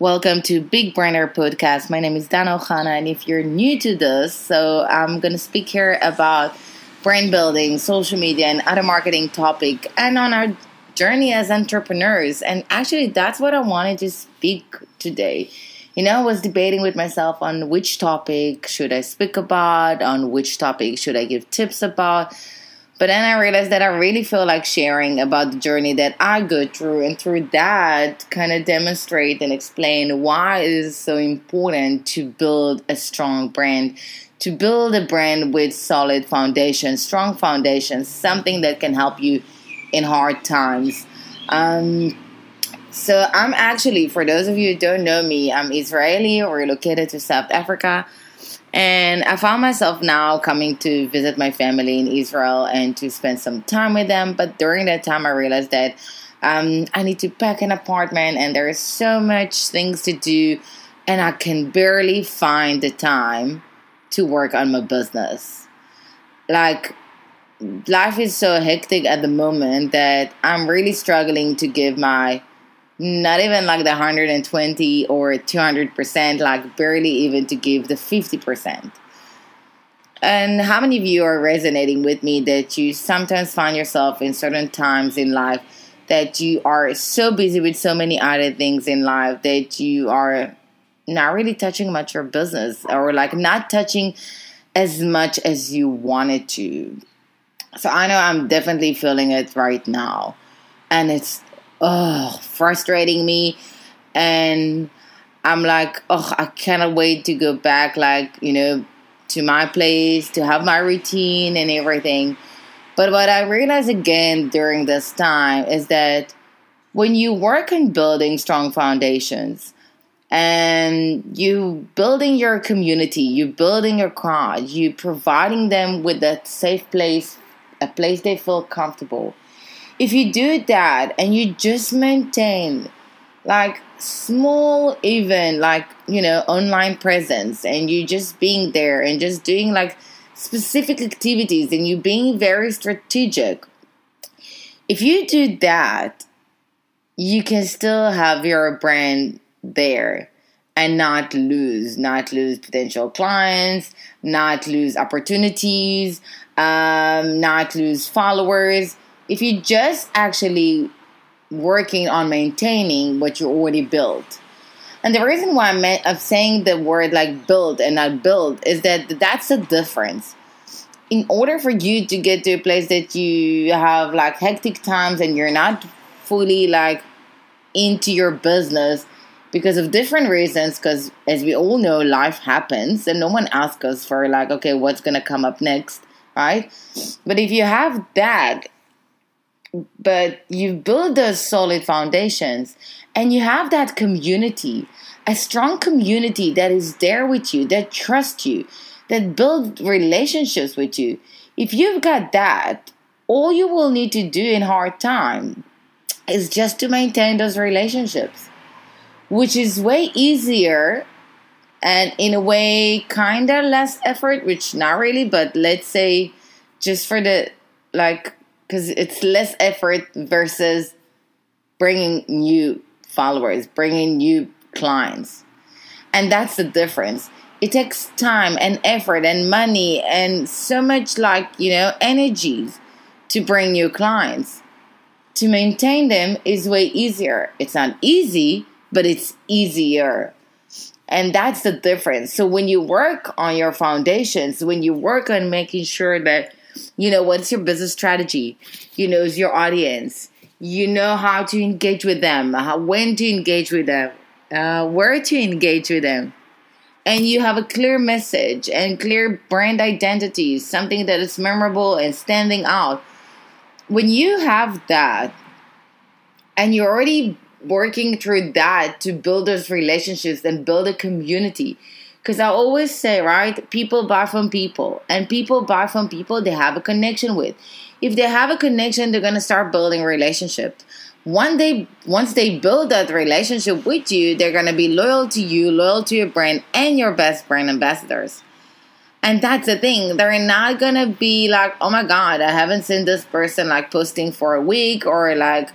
Welcome to Big Brainer Podcast. My name is Dana Ohana, and if you're new to this, so I'm going to speak here about brand building, social media, and other marketing topic, and on our journey as entrepreneurs. And actually, that's what I wanted to speak today. You know, I was debating with myself on which topic should I speak about, on which topic should I give tips about. But then I realized that I really feel like sharing about the journey that I go through, and through that, kind of demonstrate and explain why it is so important to build a strong brand, to build a brand with solid foundation, strong foundations, something that can help you in hard times. Um, so I'm actually, for those of you who don't know me, I'm Israeli, relocated to South Africa. And I found myself now coming to visit my family in Israel and to spend some time with them. But during that time, I realized that um, I need to pack an apartment and there is so much things to do, and I can barely find the time to work on my business. Like, life is so hectic at the moment that I'm really struggling to give my not even like the 120 or 200%, like barely even to give the 50%. And how many of you are resonating with me that you sometimes find yourself in certain times in life that you are so busy with so many other things in life that you are not really touching much your business or like not touching as much as you wanted to. So I know I'm definitely feeling it right now. And it's oh, frustrating me. And I'm like, oh, I cannot wait to go back, like, you know, to my place, to have my routine and everything. But what I realized again during this time is that when you work on building strong foundations and you building your community, you building your crowd, you providing them with a safe place, a place they feel comfortable if you do that and you just maintain like small even like you know online presence and you just being there and just doing like specific activities and you being very strategic if you do that you can still have your brand there and not lose not lose potential clients not lose opportunities um, not lose followers if you just actually working on maintaining what you already built. And the reason why I'm, I'm saying the word like build and not build is that that's the difference. In order for you to get to a place that you have like hectic times and you're not fully like into your business because of different reasons, because as we all know, life happens and no one asks us for like, okay, what's gonna come up next, right? But if you have that but you build those solid foundations and you have that community a strong community that is there with you that trusts you that build relationships with you. If you've got that all you will need to do in hard time is just to maintain those relationships which is way easier and in a way kind of less effort which not really but let's say just for the like because it's less effort versus bringing new followers, bringing new clients. And that's the difference. It takes time and effort and money and so much like, you know, energies to bring new clients. To maintain them is way easier. It's not easy, but it's easier. And that's the difference. So when you work on your foundations, when you work on making sure that you know, what's your business strategy? You know, is your audience. You know how to engage with them, how, when to engage with them, uh, where to engage with them. And you have a clear message and clear brand identity, something that is memorable and standing out. When you have that, and you're already working through that to build those relationships and build a community, because I always say, right, people buy from people, and people buy from people they have a connection with. If they have a connection, they're gonna start building relationship. One day, once they build that relationship with you, they're gonna be loyal to you, loyal to your brand, and your best brand ambassadors. And that's the thing. They're not gonna be like, oh my god, I haven't seen this person like posting for a week or like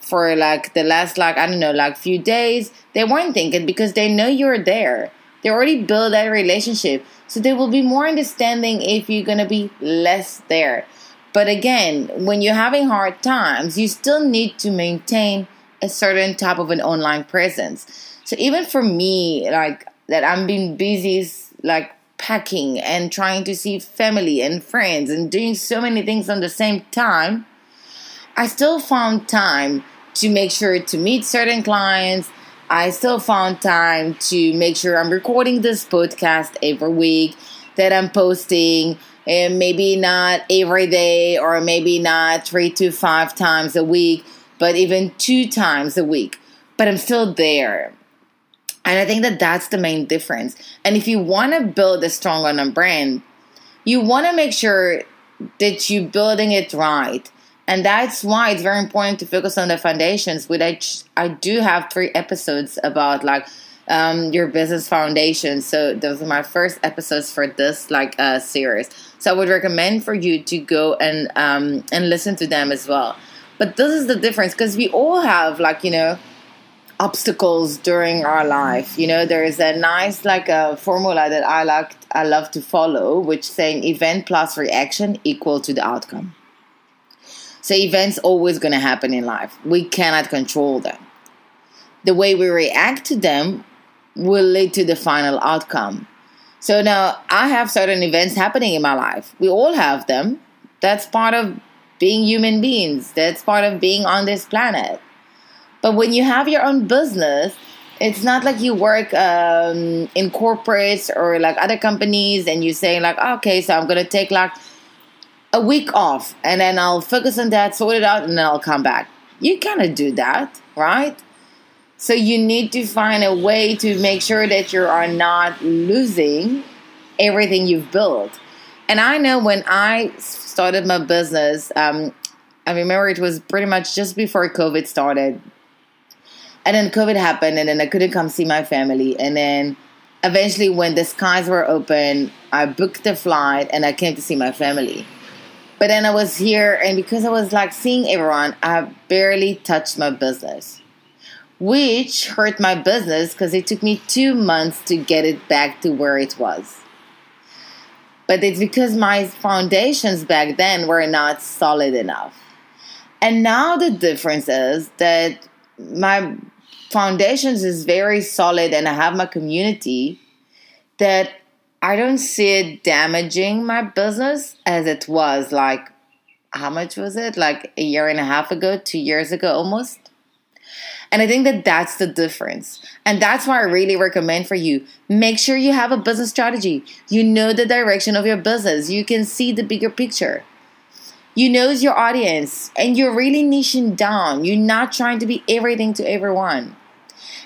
for like the last like I don't know like few days, they weren't thinking because they know you're there. They already built that relationship, so they will be more understanding if you're gonna be less there. But again, when you're having hard times, you still need to maintain a certain type of an online presence. So even for me, like that, I'm being busy, like packing and trying to see family and friends and doing so many things on the same time. I still found time to make sure to meet certain clients. I still found time to make sure I'm recording this podcast every week, that I'm posting, and maybe not every day or maybe not three to five times a week, but even two times a week. But I'm still there. And I think that that's the main difference. And if you want to build a strong online brand, you want to make sure that you're building it right. And that's why it's very important to focus on the foundations. Which I, I do have three episodes about like um, your business foundation. So those are my first episodes for this like uh, series. So I would recommend for you to go and um, and listen to them as well. But this is the difference because we all have like you know obstacles during our life. You know, there is a nice like a formula that I like I love to follow, which saying event plus reaction equal to the outcome. So events always gonna happen in life. We cannot control them. The way we react to them will lead to the final outcome. So now I have certain events happening in my life. We all have them. That's part of being human beings. That's part of being on this planet. But when you have your own business, it's not like you work um, in corporates or like other companies and you say like, okay, so I'm gonna take like a week off and then I'll focus on that, sort it out, and then I'll come back. You cannot do that, right? So you need to find a way to make sure that you are not losing everything you've built. And I know when I started my business, um, I remember it was pretty much just before COVID started. And then COVID happened, and then I couldn't come see my family. And then eventually, when the skies were open, I booked the flight and I came to see my family. But then I was here, and because I was like seeing everyone, I barely touched my business, which hurt my business because it took me two months to get it back to where it was. But it's because my foundations back then were not solid enough. And now the difference is that my foundations is very solid and I have my community that I don't see it damaging my business as it was like how much was it? Like a year and a half ago, 2 years ago almost. And I think that that's the difference. And that's why I really recommend for you make sure you have a business strategy. You know the direction of your business. You can see the bigger picture. You know your audience and you're really niching down. You're not trying to be everything to everyone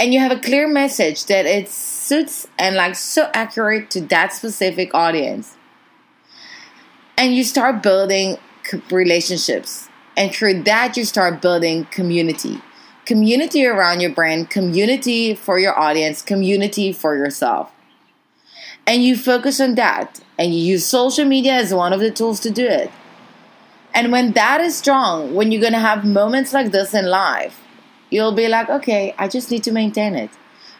and you have a clear message that it suits and like so accurate to that specific audience. And you start building relationships. And through that you start building community. Community around your brand community for your audience community for yourself. And you focus on that. And you use social media as one of the tools to do it. And when that is strong when you're going to have moments like this in life you'll be like, okay, I just need to maintain it.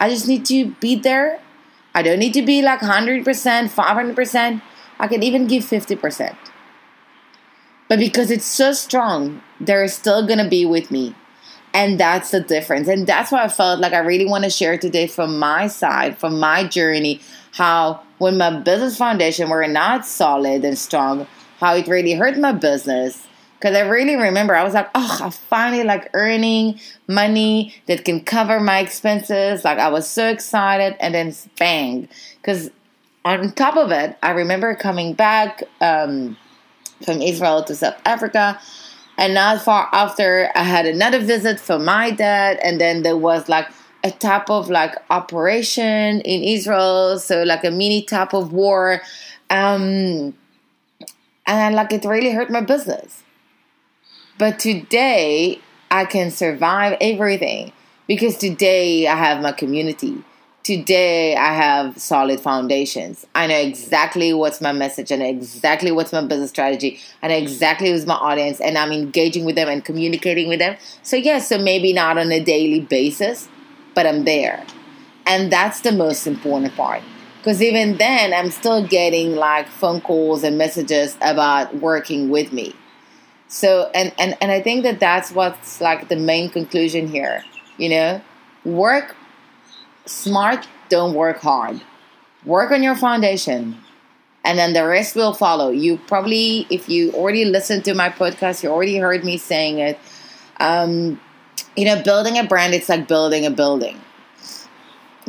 I just need to be there. I don't need to be like 100%, 500%. I can even give 50%. But because it's so strong, they're still going to be with me. And that's the difference. And that's why I felt like I really want to share today from my side, from my journey, how when my business foundation were not solid and strong, how it really hurt my business because I really remember I was like, oh, I finally like earning money that can cover my expenses. Like I was so excited, and then bang. Because on top of it, I remember coming back um, from Israel to South Africa. And not far after, I had another visit from my dad, and then there was like a type of like operation in Israel, so like a mini type of war, um, and like it really hurt my business. But today, I can survive everything because today I have my community. today I have solid foundations. I know exactly what's my message and exactly what's my business strategy and exactly who's my audience and I'm engaging with them and communicating with them. So yes, yeah, so maybe not on a daily basis, but I'm there. And that's the most important part. Because even then, I'm still getting like phone calls and messages about working with me. So, and, and, and I think that that's what's like the main conclusion here. You know, work smart, don't work hard. Work on your foundation, and then the rest will follow. You probably, if you already listened to my podcast, you already heard me saying it. Um, you know, building a brand, it's like building a building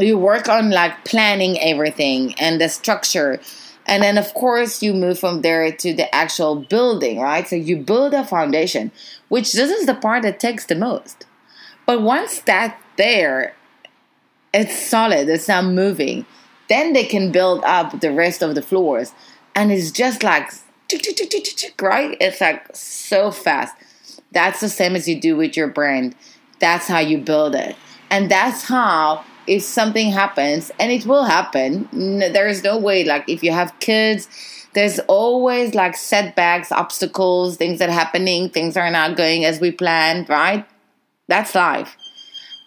you work on like planning everything and the structure and then of course you move from there to the actual building right? So you build a foundation which this is the part that takes the most. But once that's there it's solid it's not moving then they can build up the rest of the floors. And it's just like right? It's like so fast. That's the same as you do with your brand. That's how you build it. And that's how if something happens, and it will happen, there is no way, like, if you have kids, there's always like setbacks, obstacles, things that are happening, things are not going as we planned, right? That's life.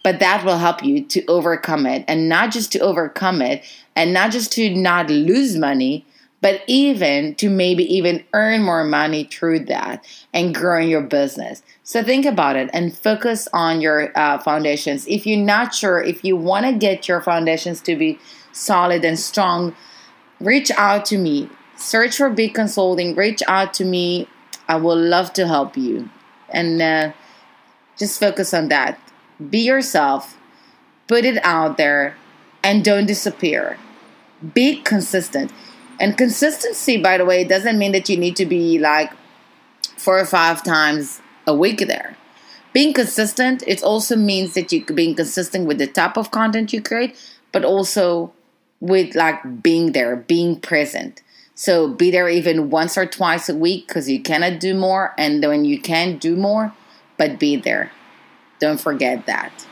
But that will help you to overcome it, and not just to overcome it, and not just to not lose money, but even to maybe even earn more money through that and growing your business. So think about it and focus on your uh, foundations. If you're not sure, if you want to get your foundations to be solid and strong, reach out to me. Search for Big Consulting. Reach out to me. I would love to help you. And uh, just focus on that. Be yourself. Put it out there and don't disappear. Be consistent and consistency, by the way, doesn't mean that you need to be like four or five times a week there. Being consistent, it also means that you being consistent with the type of content you create, but also with like being there, being present. So be there even once or twice a week because you cannot do more, and when you can do more, but be there. Don't forget that.